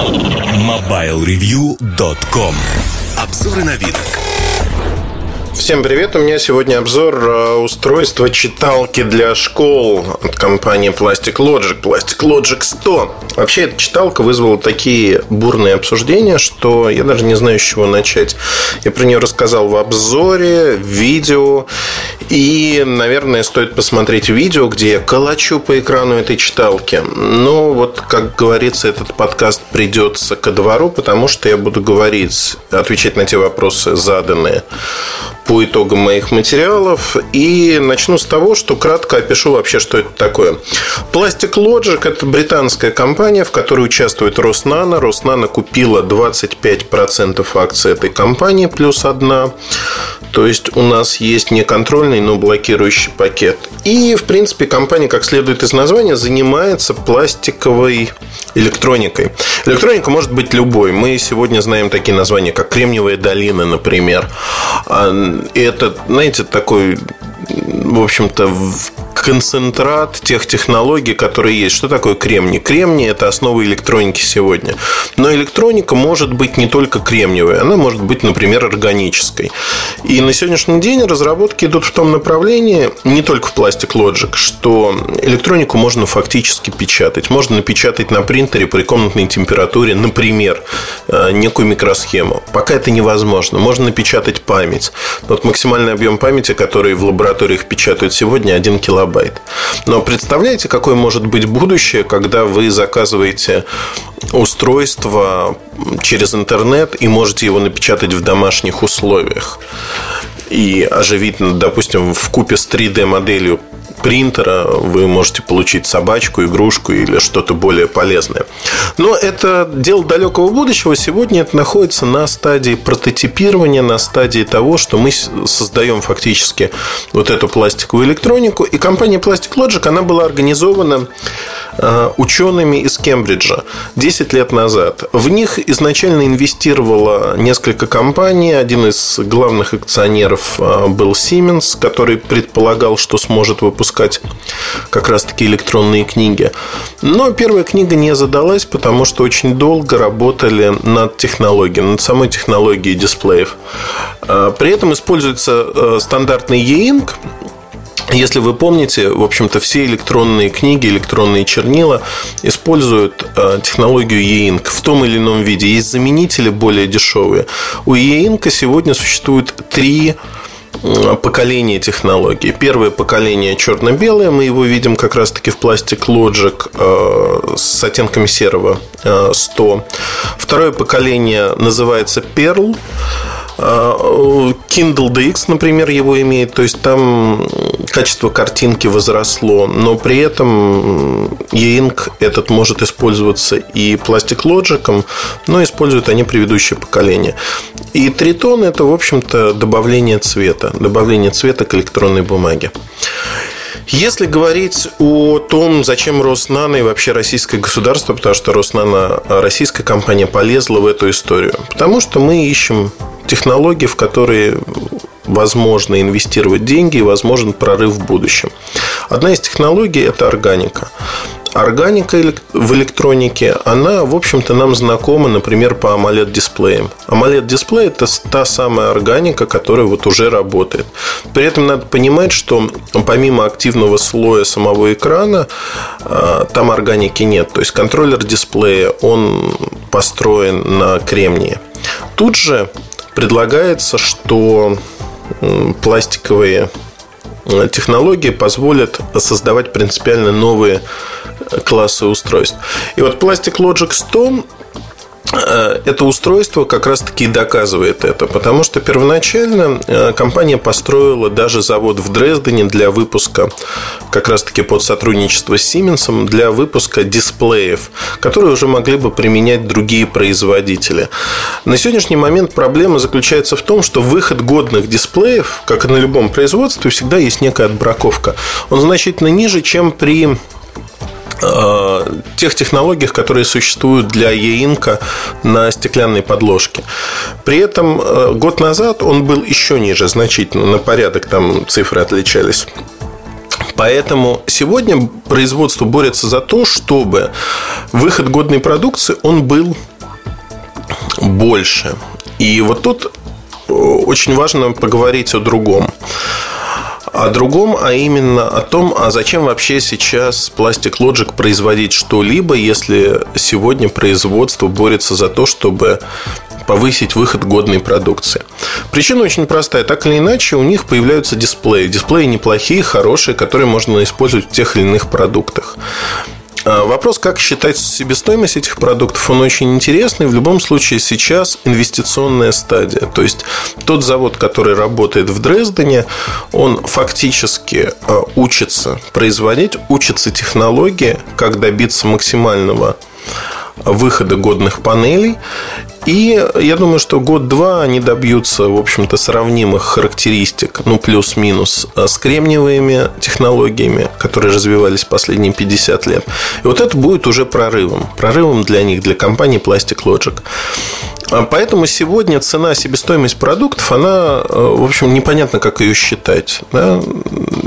MobileReview.com Обзоры вид. Всем привет! У меня сегодня обзор э, устройства читалки для школ от компании Plastic Logic. Plastic Logic 100. Вообще, эта читалка вызвала такие бурные обсуждения, что я даже не знаю, с чего начать. Я про нее рассказал в обзоре, в видео. И, наверное, стоит посмотреть видео, где я калачу по экрану этой читалки. Но вот, как говорится, этот подкаст придется ко двору, потому что я буду говорить, отвечать на те вопросы, заданные по итогам моих материалов. И начну с того, что кратко опишу вообще, что это такое. Plastic Logic – это британская компания, в которой участвует Роснано. Роснано купила 25% акций этой компании плюс одна. То есть у нас есть не контрольный, но блокирующий пакет. И, в принципе, компания, как следует из названия, занимается пластиковой электроникой. Электроника может быть любой. Мы сегодня знаем такие названия, как Кремниевая долина, например. А, это, знаете, такой в общем-то, концентрат тех технологий, которые есть. Что такое кремний? Кремний – это основа электроники сегодня. Но электроника может быть не только кремниевой, она может быть, например, органической. И на сегодняшний день разработки идут в том направлении, не только в Plastic Logic, что электронику можно фактически печатать. Можно напечатать на принтере при комнатной температуре, например, э, некую микросхему. Пока это невозможно. Можно напечатать память. Вот максимальный объем памяти, который в лабораториях печатают сегодня, 1 килобайт гигабайт. Но представляете, какое может быть будущее, когда вы заказываете устройство через интернет и можете его напечатать в домашних условиях и оживить, допустим, в купе с 3D-моделью принтера вы можете получить собачку, игрушку или что-то более полезное. Но это дело далекого будущего. Сегодня это находится на стадии прототипирования, на стадии того, что мы создаем фактически вот эту пластиковую электронику. И компания Plastic Logic, она была организована э, учеными из Кембриджа 10 лет назад. В них изначально инвестировало несколько компаний. Один из главных акционеров э, был Siemens, который предполагал, что сможет выпускать выпускать как раз-таки электронные книги. Но первая книга не задалась, потому что очень долго работали над технологией, над самой технологией дисплеев. А, при этом используется э, стандартный e-ink, если вы помните, в общем-то, все электронные книги, электронные чернила используют э, технологию e-ink в том или ином виде. Есть заменители более дешевые. У e-ink сегодня существует три поколение технологий. Первое поколение черно-белое, мы его видим как раз-таки в Plastic Logic э, с оттенками серого 100. Э, Второе поколение называется Pearl. Э, Kindle DX, например, его имеет, то есть там качество картинки возросло, но при этом e-ink этот может использоваться и Plastic Logic, но используют они предыдущее поколение. И тритон – это, в общем-то, добавление цвета. Добавление цвета к электронной бумаге. Если говорить о том, зачем Роснано и вообще российское государство, потому что Роснано, российская компания, полезла в эту историю. Потому что мы ищем технологии, в которые возможно инвестировать деньги и возможен прорыв в будущем. Одна из технологий – это органика органика в электронике, она, в общем-то, нам знакома, например, по AMOLED-дисплеям. AMOLED-дисплей – это та самая органика, которая вот уже работает. При этом надо понимать, что помимо активного слоя самого экрана, а, там органики нет. То есть, контроллер дисплея, он построен на кремнии. Тут же предлагается, что пластиковые э, технологии позволят создавать принципиально новые классы устройств. И вот Plastic Logic 100 э, это устройство как раз-таки доказывает это, потому что первоначально э, компания построила даже завод в Дрездене для выпуска, как раз-таки под сотрудничество с Siemens, для выпуска дисплеев, которые уже могли бы применять другие производители. На сегодняшний момент проблема заключается в том, что выход годных дисплеев, как и на любом производстве, всегда есть некая отбраковка. Он значительно ниже, чем при Э, тех технологиях, которые существуют для e-инка на стеклянной подложке. При этом э, год назад он был еще ниже значительно, на порядок там цифры отличались. Поэтому сегодня производство борется за то, чтобы выход годной продукции он был больше. И вот тут очень важно поговорить о другом о другом, а именно о том, а зачем вообще сейчас Plastic Logic производить что-либо, если сегодня производство борется за то, чтобы повысить выход годной продукции. Причина очень простая. Так или иначе, у них появляются дисплеи. Дисплеи неплохие, хорошие, которые можно использовать в тех или иных продуктах. А, вопрос, как считать себестоимость этих продуктов, он очень интересный. В любом случае, сейчас инвестиционная стадия. То есть, тот завод, который работает в Дрездене, он фактически а, учится производить, учится технологии, как добиться максимального выхода годных панелей. И я думаю, что год-два они добьются, в общем-то, сравнимых характеристик, ну, плюс-минус, э, с кремниевыми технологиями, которые развивались последние 50 лет. И вот это будет уже прорывом. Прорывом для них, для компании Plastic Logic. А поэтому сегодня цена, себестоимость продуктов, она, э, в общем, непонятно, как ее считать. Да?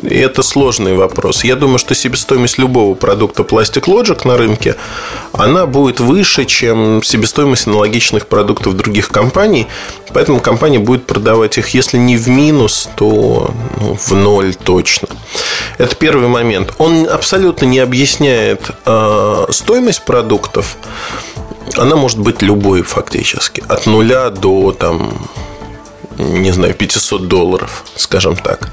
И это сложный вопрос. Я думаю, что себестоимость любого продукта Plastic Logic на рынке, она будет выше, чем себестоимость аналогичных продуктов других компаний. Поэтому компания будет продавать их, если не в минус, то ну, в ноль точно. Это первый момент. Он абсолютно не объясняет э, стоимость продуктов она может быть любой фактически. От нуля до там не знаю, 500 долларов, скажем так.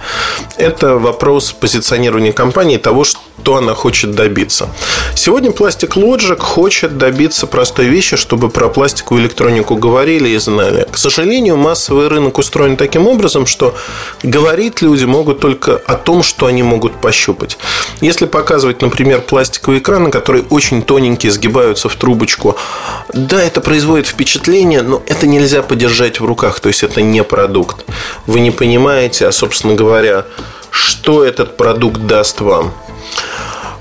Это вопрос позиционирования компании, того, что она хочет добиться. Сегодня Plastic Logic хочет добиться простой вещи, чтобы про пластиковую электронику говорили и знали. К сожалению, массовый рынок устроен таким образом, что говорить люди могут только о том, что они могут пощупать. Если показывать, например, пластиковые экраны, которые очень тоненькие, сгибаются в трубочку, да, это производит впечатление, но это нельзя подержать в руках, то есть это не продукт. Вы не понимаете, а, собственно говоря, что этот продукт даст вам.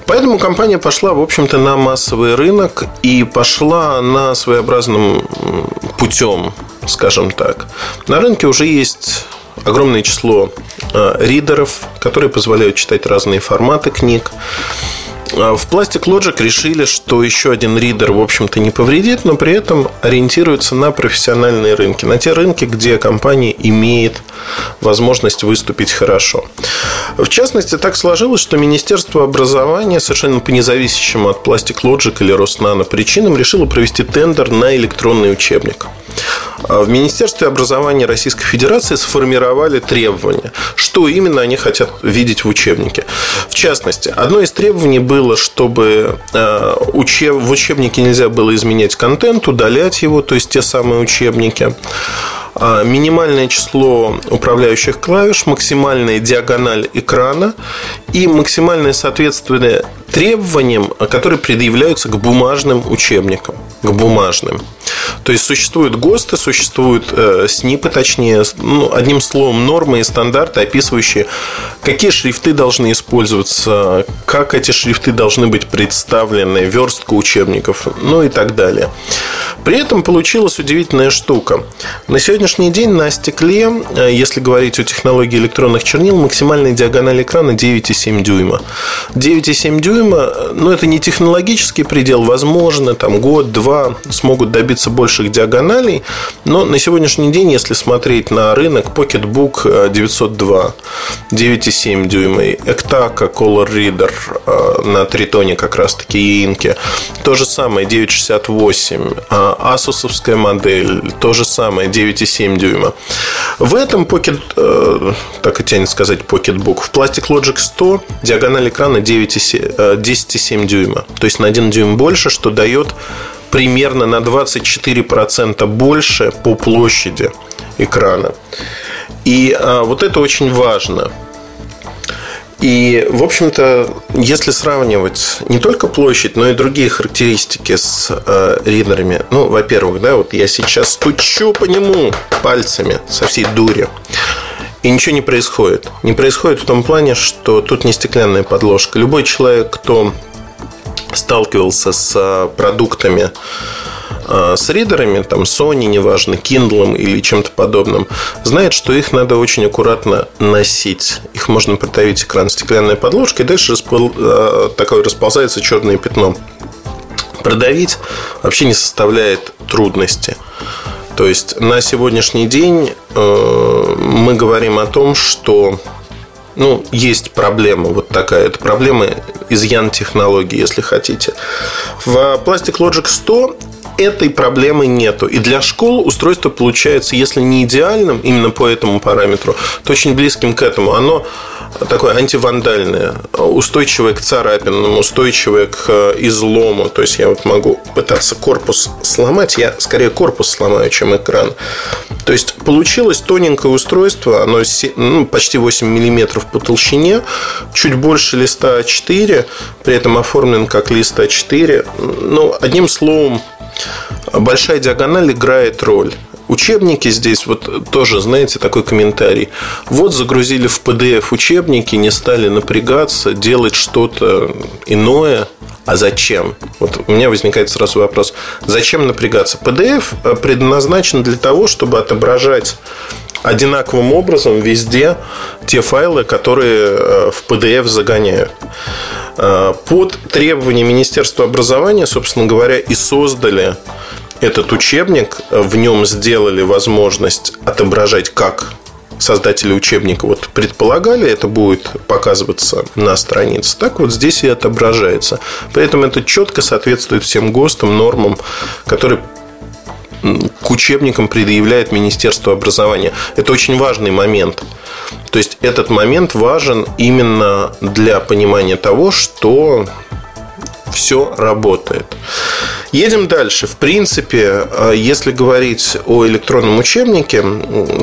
Поэтому компания пошла, в общем-то, на массовый рынок и пошла на своеобразным путем, скажем так. На рынке уже есть огромное число э, ридеров, которые позволяют читать разные форматы книг. А в Plastic Logic решили, что еще один ридер, в общем-то, не повредит, но при этом ориентируются на профессиональные рынки, на те рынки, где компания имеет возможность выступить хорошо. В частности, так сложилось, что Министерство образования совершенно по независящим от Plastic Logic или Роснано причинам решило провести тендер на электронный учебник. А в Министерстве образования Российской Федерации сформировали требования, что именно они хотят видеть в учебнике. В частности, одно из требований было, чтобы э, в учебнике нельзя было изменять контент, удалять его, то есть те самые учебники а минимальное число управляющих клавиш, максимальная диагональ экрана и максимальное соответствие требованиям, которые предъявляются к бумажным учебникам, к бумажным. То есть существуют ГОСТы, существуют э, СНИПы, точнее, ну, одним словом, нормы и стандарты, описывающие, какие шрифты должны использоваться, как эти шрифты должны быть представлены, верстка учебников, ну и так далее. При этом получилась удивительная штука. На сегодняшний день на стекле, э, если говорить о технологии электронных чернил, максимальная диагональ экрана 9,7 дюйма. 9,7 дюйма, ну это не технологический предел, возможно, там год-два смогут добиться больших диагоналей, но на сегодняшний день, если смотреть на рынок, Pocketbook 902, 9,7 дюйма, Ektaka Color Reader э, на тритоне как раз таки и инке, то же самое 968, Asusовская модель, то же самое 9,7 дюйма. В этом Pocket, э, так и тянет сказать Pocketbook, в Plastic Logic 100 диагональ экрана 10,7 э, дюйма, то есть на 1 дюйм больше, что дает примерно на 24% больше по площади экрана. И а, вот это очень важно. И, в общем-то, если сравнивать не только площадь, но и другие характеристики с э, ридерами, ну, во-первых, да, вот я сейчас стучу по нему пальцами со всей дури. И ничего не происходит. Не происходит в том плане, что тут не стеклянная подложка. Любой человек, кто сталкивался с э, продуктами, э, с ридерами, там Sony, неважно, Kindle или чем-то подобным, знает, что их надо очень аккуратно носить. Их можно придавить экран стеклянной подложкой, и дальше распол... Э, такое расползается черное пятно. Продавить вообще не составляет трудности. То есть на сегодняшний день э, мы говорим о том, что ну, есть проблема вот такая. Это проблема изъян технологии, если хотите. В Plastic Logic 100 этой проблемы нету. И для школ устройство получается, если не идеальным именно по этому параметру, то очень близким к этому. Оно такое антивандальное, устойчивое к царапинам, устойчивое к э, излому. То есть я вот могу пытаться корпус сломать, я скорее корпус сломаю, чем экран. То есть получилось тоненькое устройство, оно ну, почти 8 миллиметров по толщине, чуть больше листа А4, при этом оформлен как лист А4. Ну, одним словом, большая диагональ играет роль. Учебники здесь, вот тоже, знаете, такой комментарий. Вот загрузили в PDF учебники, не стали напрягаться, делать что-то иное. А зачем? Вот у меня возникает сразу вопрос. Зачем напрягаться? PDF э, предназначен для того, чтобы отображать одинаковым образом везде те файлы, которые э, в PDF загоняют. Э, под требования Министерства образования, собственно говоря, и создали этот учебник, в нем сделали возможность отображать, как создатели учебника вот предполагали, это будет показываться на странице, так вот здесь и отображается. Поэтому это четко соответствует всем ГОСТам, нормам, которые к учебникам предъявляет Министерство образования. Это очень важный момент. То есть этот момент важен именно для понимания того, что все работает. Едем дальше. В принципе, э, если говорить о электронном учебнике,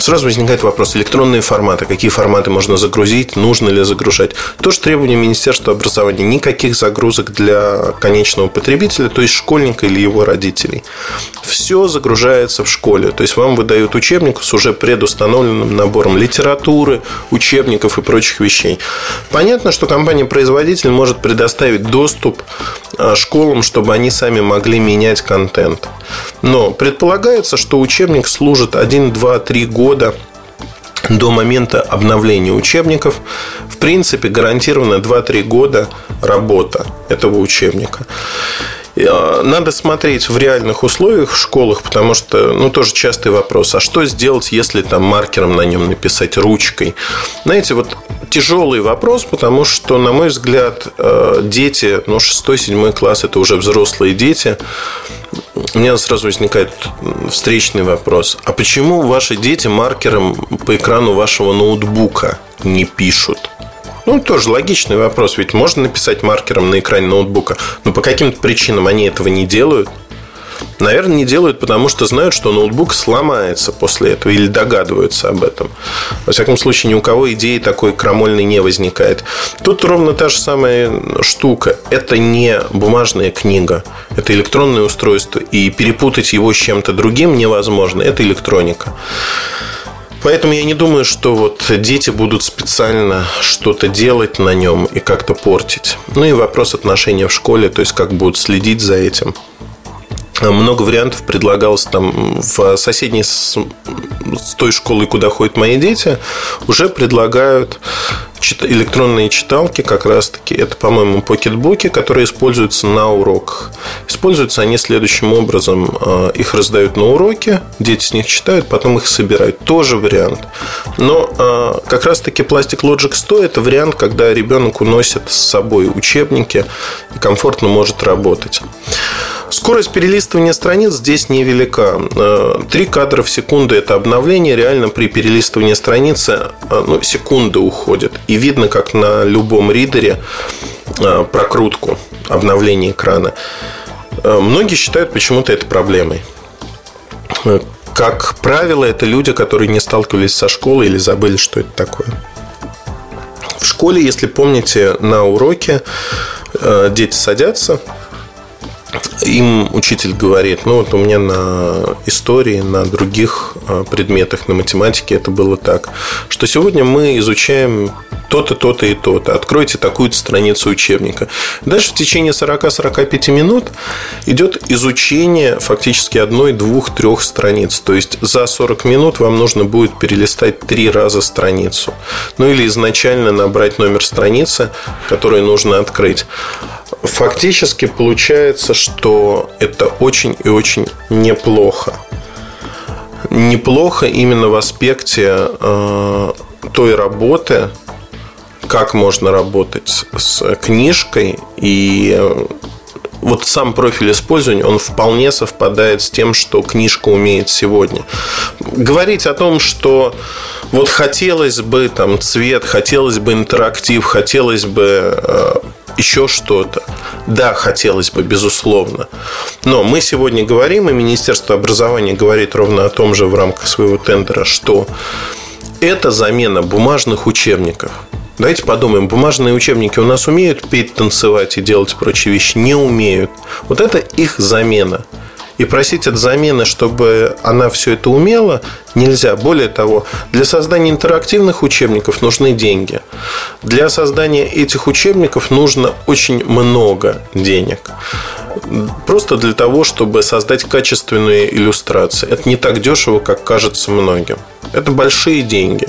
сразу возникает вопрос, электронные форматы, какие форматы можно загрузить, нужно ли загружать. Тоже требование Министерства образования. Никаких загрузок для конечного потребителя, то есть школьника или его родителей. Все загружается в школе. То есть вам выдают учебник с уже предустановленным набором литературы, учебников и прочих вещей. Понятно, что компания-производитель может предоставить доступ э, школам, чтобы они сами могли могли менять контент. Но предполагается, что учебник служит 1, 2, 3 года до момента обновления учебников. В принципе, гарантировано 2-3 года работа этого учебника. А, надо смотреть в реальных условиях в школах, потому что, ну, тоже частый вопрос. А что сделать, если там маркером на нем написать ручкой? Знаете, вот тяжелый вопрос, потому что, на мой взгляд, э, дети, ну, 6-7 класс – это уже взрослые дети. У меня сразу возникает встречный вопрос. А почему ваши дети маркером по экрану вашего ноутбука не пишут? Ну, тоже логичный вопрос. Ведь можно написать маркером на экране ноутбука, но по каким-то причинам они этого не делают. Наверное, не делают, потому что знают, что ноутбук сломается после этого или догадываются об этом. Во всяком случае, ни у кого идеи такой крамольной не возникает. Тут ровно та же самая штука. Это не бумажная книга, это электронное устройство, и перепутать его с чем-то другим невозможно. Это электроника. Поэтому я не думаю, что вот дети будут специально что-то делать на нем и как-то портить. Ну и вопрос отношения в школе, то есть как будут следить за этим. Много вариантов предлагалось там в соседней с, с той школой, куда ходят мои дети, уже предлагают электронные читалки как раз-таки. Это, по-моему, покетбуки, которые используются на уроках. Используются они следующим образом. А, их раздают на уроке, дети с них читают, потом их собирают. Тоже вариант. Но а, как раз-таки Plastic Logic 100 – это вариант, когда ребенок уносит с собой учебники и комфортно может работать. Скорость перелистывания страниц здесь невелика. А, три кадра в секунду – это обновление. Реально при перелистывании страницы ну, секунды уходят. И видно, как на любом ридере а, прокрутку, обновление экрана. А, многие считают почему-то это проблемой. Как правило, это люди, которые не сталкивались со школой или забыли, что это такое. В школе, если помните, на уроке а, дети садятся, им учитель говорит, ну вот у меня на истории, на других предметах, на математике это было так, что сегодня мы изучаем то-то, то-то и то-то. Откройте такую-то страницу учебника. Дальше в течение 40-45 минут идет изучение фактически одной, двух, трех страниц. То есть за 40 минут вам нужно будет перелистать три раза страницу. Ну или изначально набрать номер страницы, который нужно открыть. Фактически получается, что это очень и очень неплохо. неплохо именно в аспекте э, той работы, как можно работать с книжкой и э, вот сам профиль использования, он вполне совпадает с тем, что книжка умеет сегодня. Говорить о том, что вот хотелось бы там цвет, хотелось бы интерактив, хотелось бы э, еще что-то. Да, хотелось бы, безусловно. Но мы сегодня говорим, и Министерство образования говорит ровно о том же в рамках своего тендера, что это замена бумажных учебников. Давайте подумаем, бумажные учебники у нас умеют петь, танцевать и делать прочие вещи? Не умеют. Вот это их замена. И просить от замены, чтобы она все это умела, нельзя. Более того, для создания интерактивных учебников нужны деньги. Для создания этих учебников нужно очень много денег. Просто для того, чтобы создать качественные иллюстрации. Это не так дешево, как кажется многим. Это большие деньги.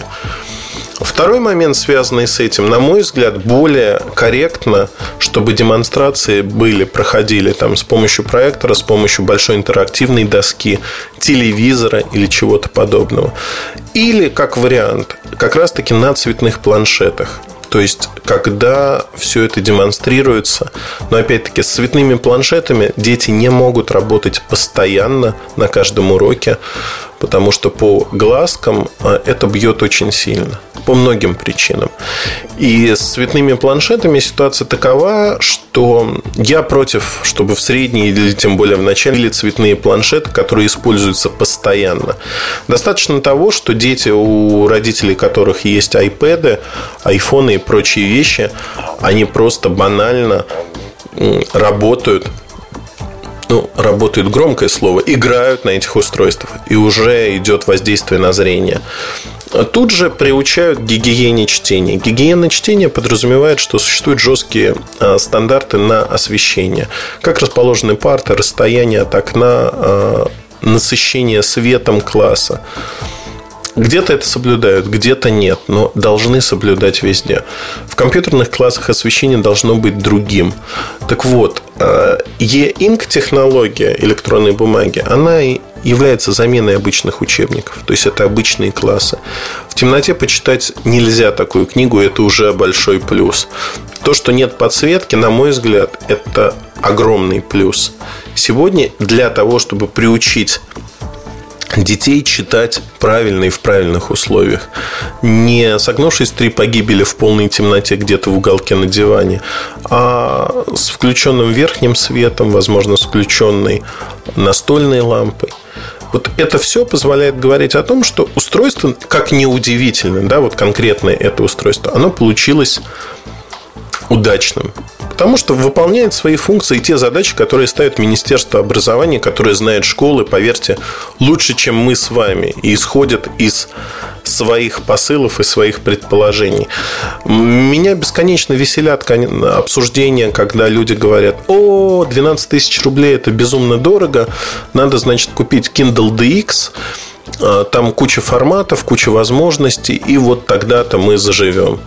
Второй момент, связанный с этим, на мой взгляд, более корректно, чтобы демонстрации были, проходили там с помощью проектора, с помощью большой интерактивной доски, телевизора или чего-то подобного. Или, как вариант, как раз-таки на цветных планшетах. То есть, когда все это демонстрируется, но опять-таки с цветными планшетами дети не могут работать постоянно на каждом уроке потому что по глазкам а, это бьет очень сильно по многим причинам. И с цветными планшетами ситуация такова, что я против, чтобы в средней или тем более в начале были цветные планшеты, которые используются постоянно. Достаточно того, что дети, у родителей которых есть iPad, айфоны и прочие вещи, они просто банально работают ну, работает громкое слово, играют на этих устройствах, и уже идет воздействие на зрение. Тут же приучают гигиене чтения. Гигиена чтения подразумевает, что существуют жесткие а, стандарты на освещение. Как расположены парты, расстояние от окна, а, насыщение светом класса. Где-то это соблюдают, где-то нет, но должны соблюдать везде. В компьютерных классах освещение должно быть другим. Так вот, э, e-ink технология электронной бумаги, она является заменой обычных учебников. То есть это обычные классы. В темноте почитать нельзя такую книгу, это уже большой плюс. То, что нет подсветки, на мой взгляд, это огромный плюс. Сегодня для того, чтобы приучить детей читать правильно и в правильных условиях. Не согнувшись три погибели в полной темноте где-то в уголке на диване, а с включенным верхним светом, возможно, с включенной настольной лампой. Вот это все позволяет говорить о том, что устройство, как неудивительно, да, вот конкретное это устройство, оно получилось удачным. Потому что выполняет свои функции те задачи, которые ставит Министерство образования, которое знает школы, поверьте, лучше, чем мы с вами, и исходят из своих посылов и своих предположений. Меня бесконечно веселят обсуждения, когда люди говорят, о, 12 тысяч рублей это безумно дорого, надо, значит, купить Kindle DX, а, там куча форматов, куча возможностей, и вот тогда-то мы заживем.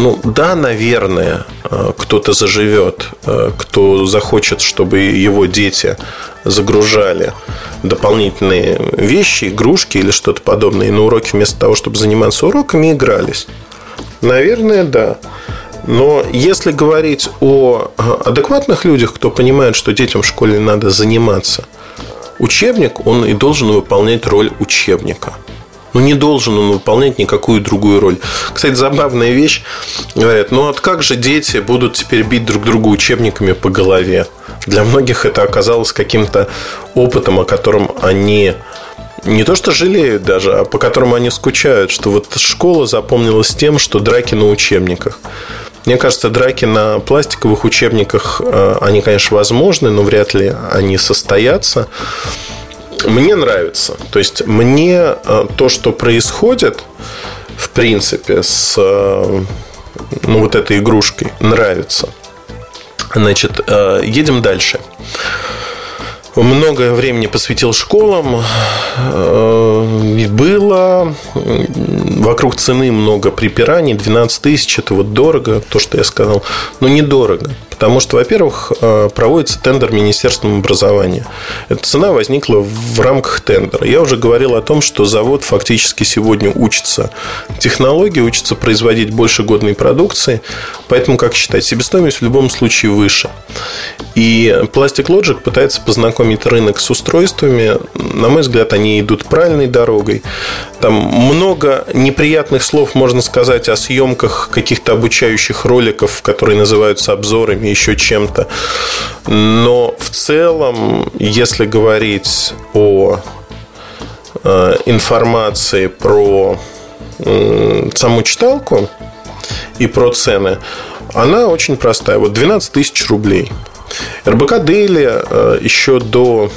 Ну да, наверное, э, кто-то заживет, э, кто захочет, чтобы его дети загружали дополнительные вещи, игрушки или что-то подобное, и на уроке вместо того, чтобы заниматься уроками, игрались. Наверное, да. Но если говорить о э, адекватных людях, кто понимает, что детям в школе надо заниматься, учебник, он и должен выполнять роль учебника – ну, не должен он выполнять никакую другую роль. Кстати, забавная вещь. Говорят, ну, вот как же дети будут теперь бить друг друга учебниками по голове? Для многих это оказалось каким-то опытом, о котором они не то что жалеют даже, а по которому они скучают, что вот школа запомнилась тем, что драки на учебниках. Мне кажется, драки на пластиковых учебниках, э, они, конечно, возможны, но вряд ли они состоятся. Мне нравится. То есть мне э, то, что происходит, в принципе, с э, ну, вот этой игрушкой, нравится. Значит, э, едем дальше. Много времени посвятил школам. Было вокруг цены много припираний. 12 тысяч – это вот дорого, то, что я сказал. Но недорого. Потому что, во-первых, э, проводится тендер Министерством образования. Эта цена возникла в рамках тендера. Я уже говорил о том, что завод фактически сегодня учится технологии, учится производить больше годной продукции. Поэтому, как считать, себестоимость в любом случае выше. И Plastic Logic пытается познакомить рынок с устройствами. На мой взгляд, они идут правильной дорогой. Там много неприятных слов можно сказать о съемках каких-то обучающих роликов, которые называются обзорами, еще чем-то. Но в целом, если говорить о э, информации про саму читалку и про цены, она очень простая. Вот 12 тысяч рублей. РБК Дейли э, еще до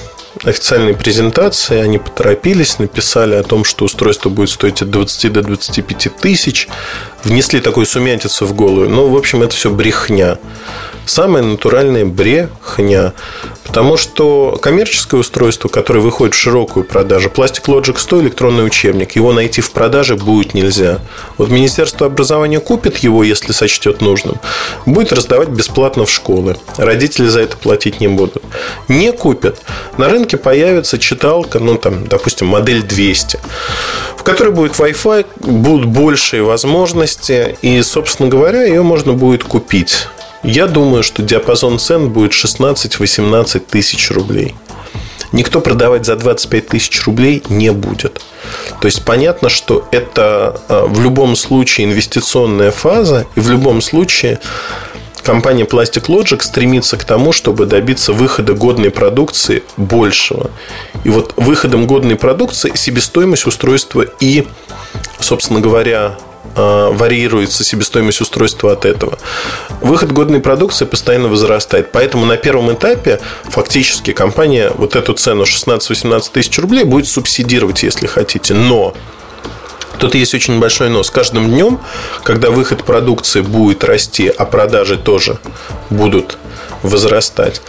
официальной презентации они поторопились, написали о том, что устройство будет стоить от 20 до 25 тысяч, внесли такую сумятицу в голову. Ну, в общем, это все брехня. Самая натуральная брехня. Потому что коммерческое устройство, которое выходит в широкую продажу, Plastic Logic 100 электронный учебник, его найти в продаже будет нельзя. Вот Министерство образования купит его, если сочтет нужным, будет раздавать бесплатно в школы. Родители за это платить не будут. Не купят. На рынке появится читалка, ну там, допустим, модель 200, в которой будет Wi-Fi, будут большие возможности, и, собственно говоря, ее можно будет купить я думаю, что диапазон цен будет 16-18 тысяч рублей. Никто продавать за 25 тысяч рублей не будет. То есть понятно, что это а, в любом случае инвестиционная фаза, и в любом случае компания Plastic Logic стремится к тому, чтобы добиться выхода годной продукции большего. И вот выходом годной продукции себестоимость устройства и, собственно говоря, Э, варьируется себестоимость устройства от этого. Выход годной продукции постоянно возрастает. Поэтому на первом этапе фактически компания вот эту цену 16-18 тысяч рублей будет субсидировать, если хотите. Но Тут есть очень большой но. С каждым днем, когда выход продукции будет расти, а продажи тоже будут возрастать,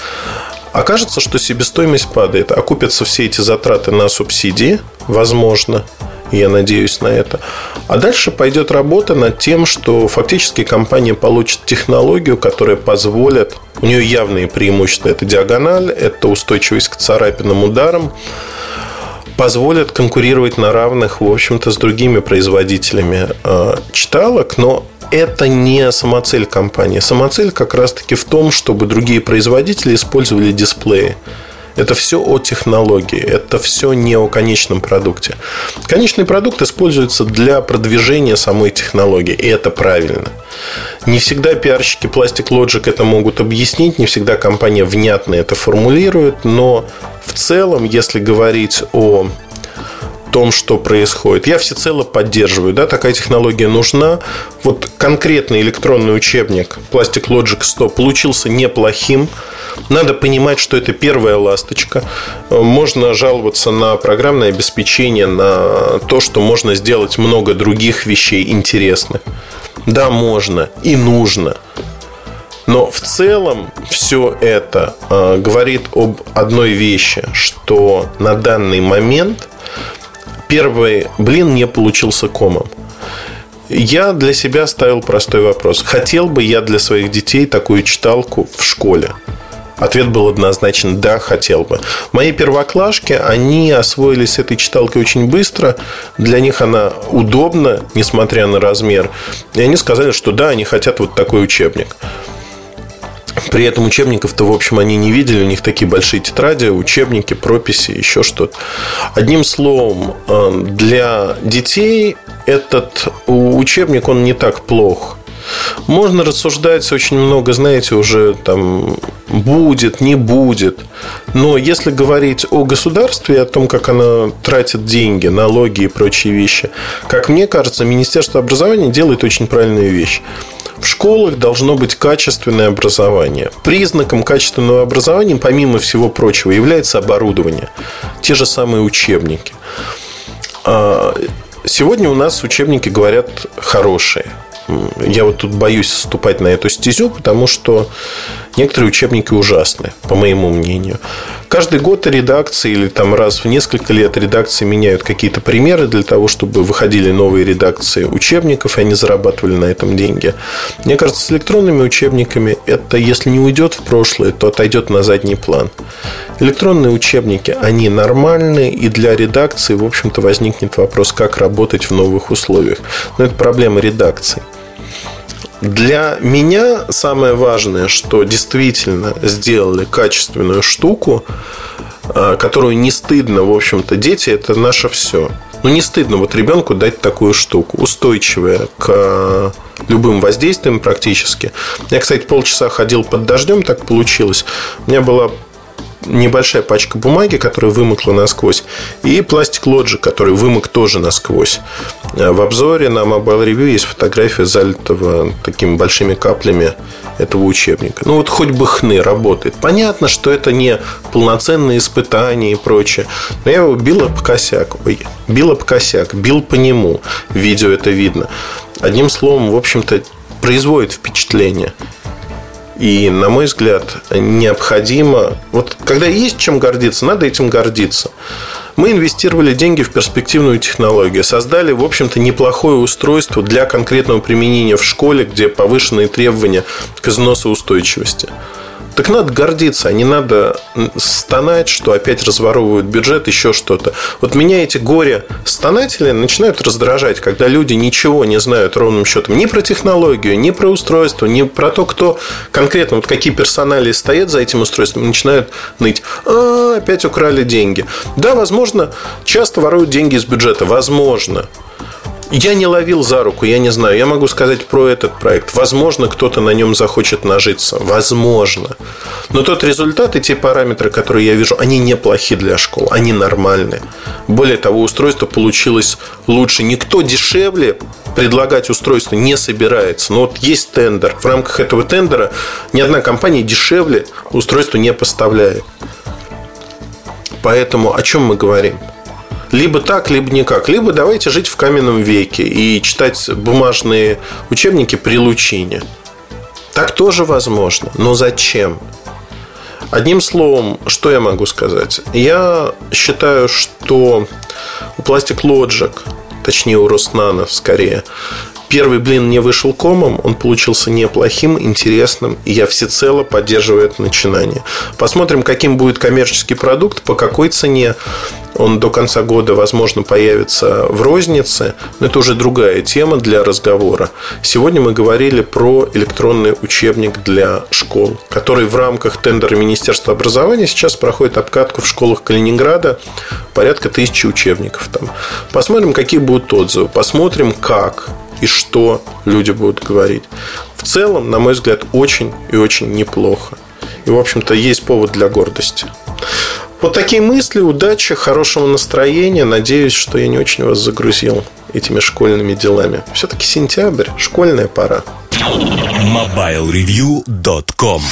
окажется, что себестоимость падает. Окупятся все эти затраты на субсидии, возможно, я надеюсь на это. А дальше пойдет работа над тем, что фактически компания получит технологию, которая позволит, у нее явные преимущества, это диагональ, это устойчивость к царапинным ударам, позволят конкурировать на равных, в общем-то, с другими производителями э, читалок, но это не самоцель компании. Самоцель как раз-таки в том, чтобы другие производители использовали дисплеи. Это все о технологии, это все не о конечном продукте. Конечный продукт используется для продвижения самой технологии, и это правильно. Не всегда пиарщики Plastic Logic это могут объяснить, не всегда компания внятно это формулирует, но в целом, если говорить о том, что происходит. Я всецело поддерживаю, да, такая технология нужна. Вот конкретный электронный учебник Plastic Logic 100 получился неплохим. Надо понимать, что это первая ласточка. Можно жаловаться на программное обеспечение, на то, что можно сделать много других вещей интересных. Да, можно и нужно. Но в целом все это э, говорит об одной вещи, что на данный момент первый блин не получился комом. Я для себя ставил простой вопрос. Хотел бы я для своих детей такую читалку в школе? Ответ был однозначен «да, хотел бы». Мои первоклашки, они освоились с этой читалкой очень быстро. Для них она удобна, несмотря на размер. И они сказали, что да, они хотят вот такой учебник. При этом учебников-то, в общем, они не видели. У них такие большие тетради, учебники, прописи, еще что-то. Одним словом, э, для детей этот учебник, он не так плох. Можно рассуждать очень много, знаете, уже там будет, не будет. Но если говорить о государстве, о том, как оно тратит деньги, налоги и прочие вещи, как мне кажется, Министерство образования делает очень правильную вещь. В школах должно быть качественное образование. Признаком качественного образования, помимо всего прочего, является оборудование. Те же самые учебники. А, сегодня у нас учебники говорят хорошие. Я вот тут боюсь вступать на эту стезю, потому что некоторые учебники ужасны, по моему мнению. Каждый год редакции или там раз в несколько лет редакции меняют какие-то примеры для того, чтобы выходили новые редакции учебников, и они зарабатывали на этом деньги. Мне кажется, с электронными учебниками это, если не уйдет в прошлое, то отойдет на задний план. Электронные учебники, они нормальные, и для редакции, в общем-то, возникнет вопрос, как работать в новых условиях. Но это проблема редакции. Для меня самое важное, что действительно сделали качественную штуку, а, которую не стыдно, в общем-то, дети это наше все. Ну, не стыдно вот ребенку дать такую штуку, устойчивая к любым воздействиям практически. Я, кстати, полчаса ходил под дождем, так получилось. У меня была небольшая пачка бумаги, которая вымокла насквозь, и пластик Logic, который вымок тоже насквозь. В обзоре на Mobile Review есть фотография залитого такими большими каплями этого учебника. Ну вот хоть бы хны работает. Понятно, что это не полноценные испытания и прочее. Но я его бил об косяк. Ой, бил об косяк, бил по нему. Видео это видно. Одним словом, в общем-то, производит впечатление. И, на мой взгляд, необходимо... Вот когда есть чем гордиться, надо этим гордиться. Мы инвестировали деньги в перспективную технологию, создали, в общем-то, неплохое устройство для конкретного применения в школе, где повышенные требования к износоустойчивости. Так надо гордиться, а не надо стонать, что опять разворовывают бюджет, еще что-то. Вот меня эти горе-стонатели начинают раздражать, когда люди ничего не знают ровным счетом ни про технологию, ни про устройство, ни про то, кто конкретно, вот какие персонали стоят за этим устройством, начинают ныть. А, опять украли деньги. Да, возможно, часто воруют деньги из бюджета. Возможно. Я не ловил за руку, я не знаю. Я могу сказать про этот проект. Возможно, кто-то на нем захочет нажиться. Возможно. Но тот результат и те параметры, которые я вижу, они неплохи для школ. Они нормальные. Более того, устройство получилось лучше. Никто дешевле предлагать устройство не собирается. Но вот есть тендер. В рамках этого тендера ни одна компания дешевле устройство не поставляет. Поэтому о чем мы говорим? Либо так, либо никак. Либо давайте жить в каменном веке и читать бумажные учебники при лучине. Так тоже возможно. Но зачем? Одним словом, что я могу сказать? Я считаю, что у Plastic Logic, точнее у Роснана скорее, Первый блин не вышел комом, он получился неплохим, интересным, и я всецело поддерживаю это начинание. Посмотрим, каким будет коммерческий продукт, по какой цене он до конца года, возможно, появится в рознице, но это уже другая тема для разговора. Сегодня мы говорили про электронный учебник для школ, который в рамках тендера Министерства образования сейчас проходит обкатку в школах Калининграда, порядка тысячи учебников там. Посмотрим, какие будут отзывы, посмотрим, как и что люди будут говорить. В целом, на мой взгляд, очень и очень неплохо. И, в общем-то, есть повод для гордости. Вот такие мысли, удачи, хорошего настроения. Надеюсь, что я не очень вас загрузил этими школьными делами. Все-таки сентябрь, школьная пора. MobileReview.com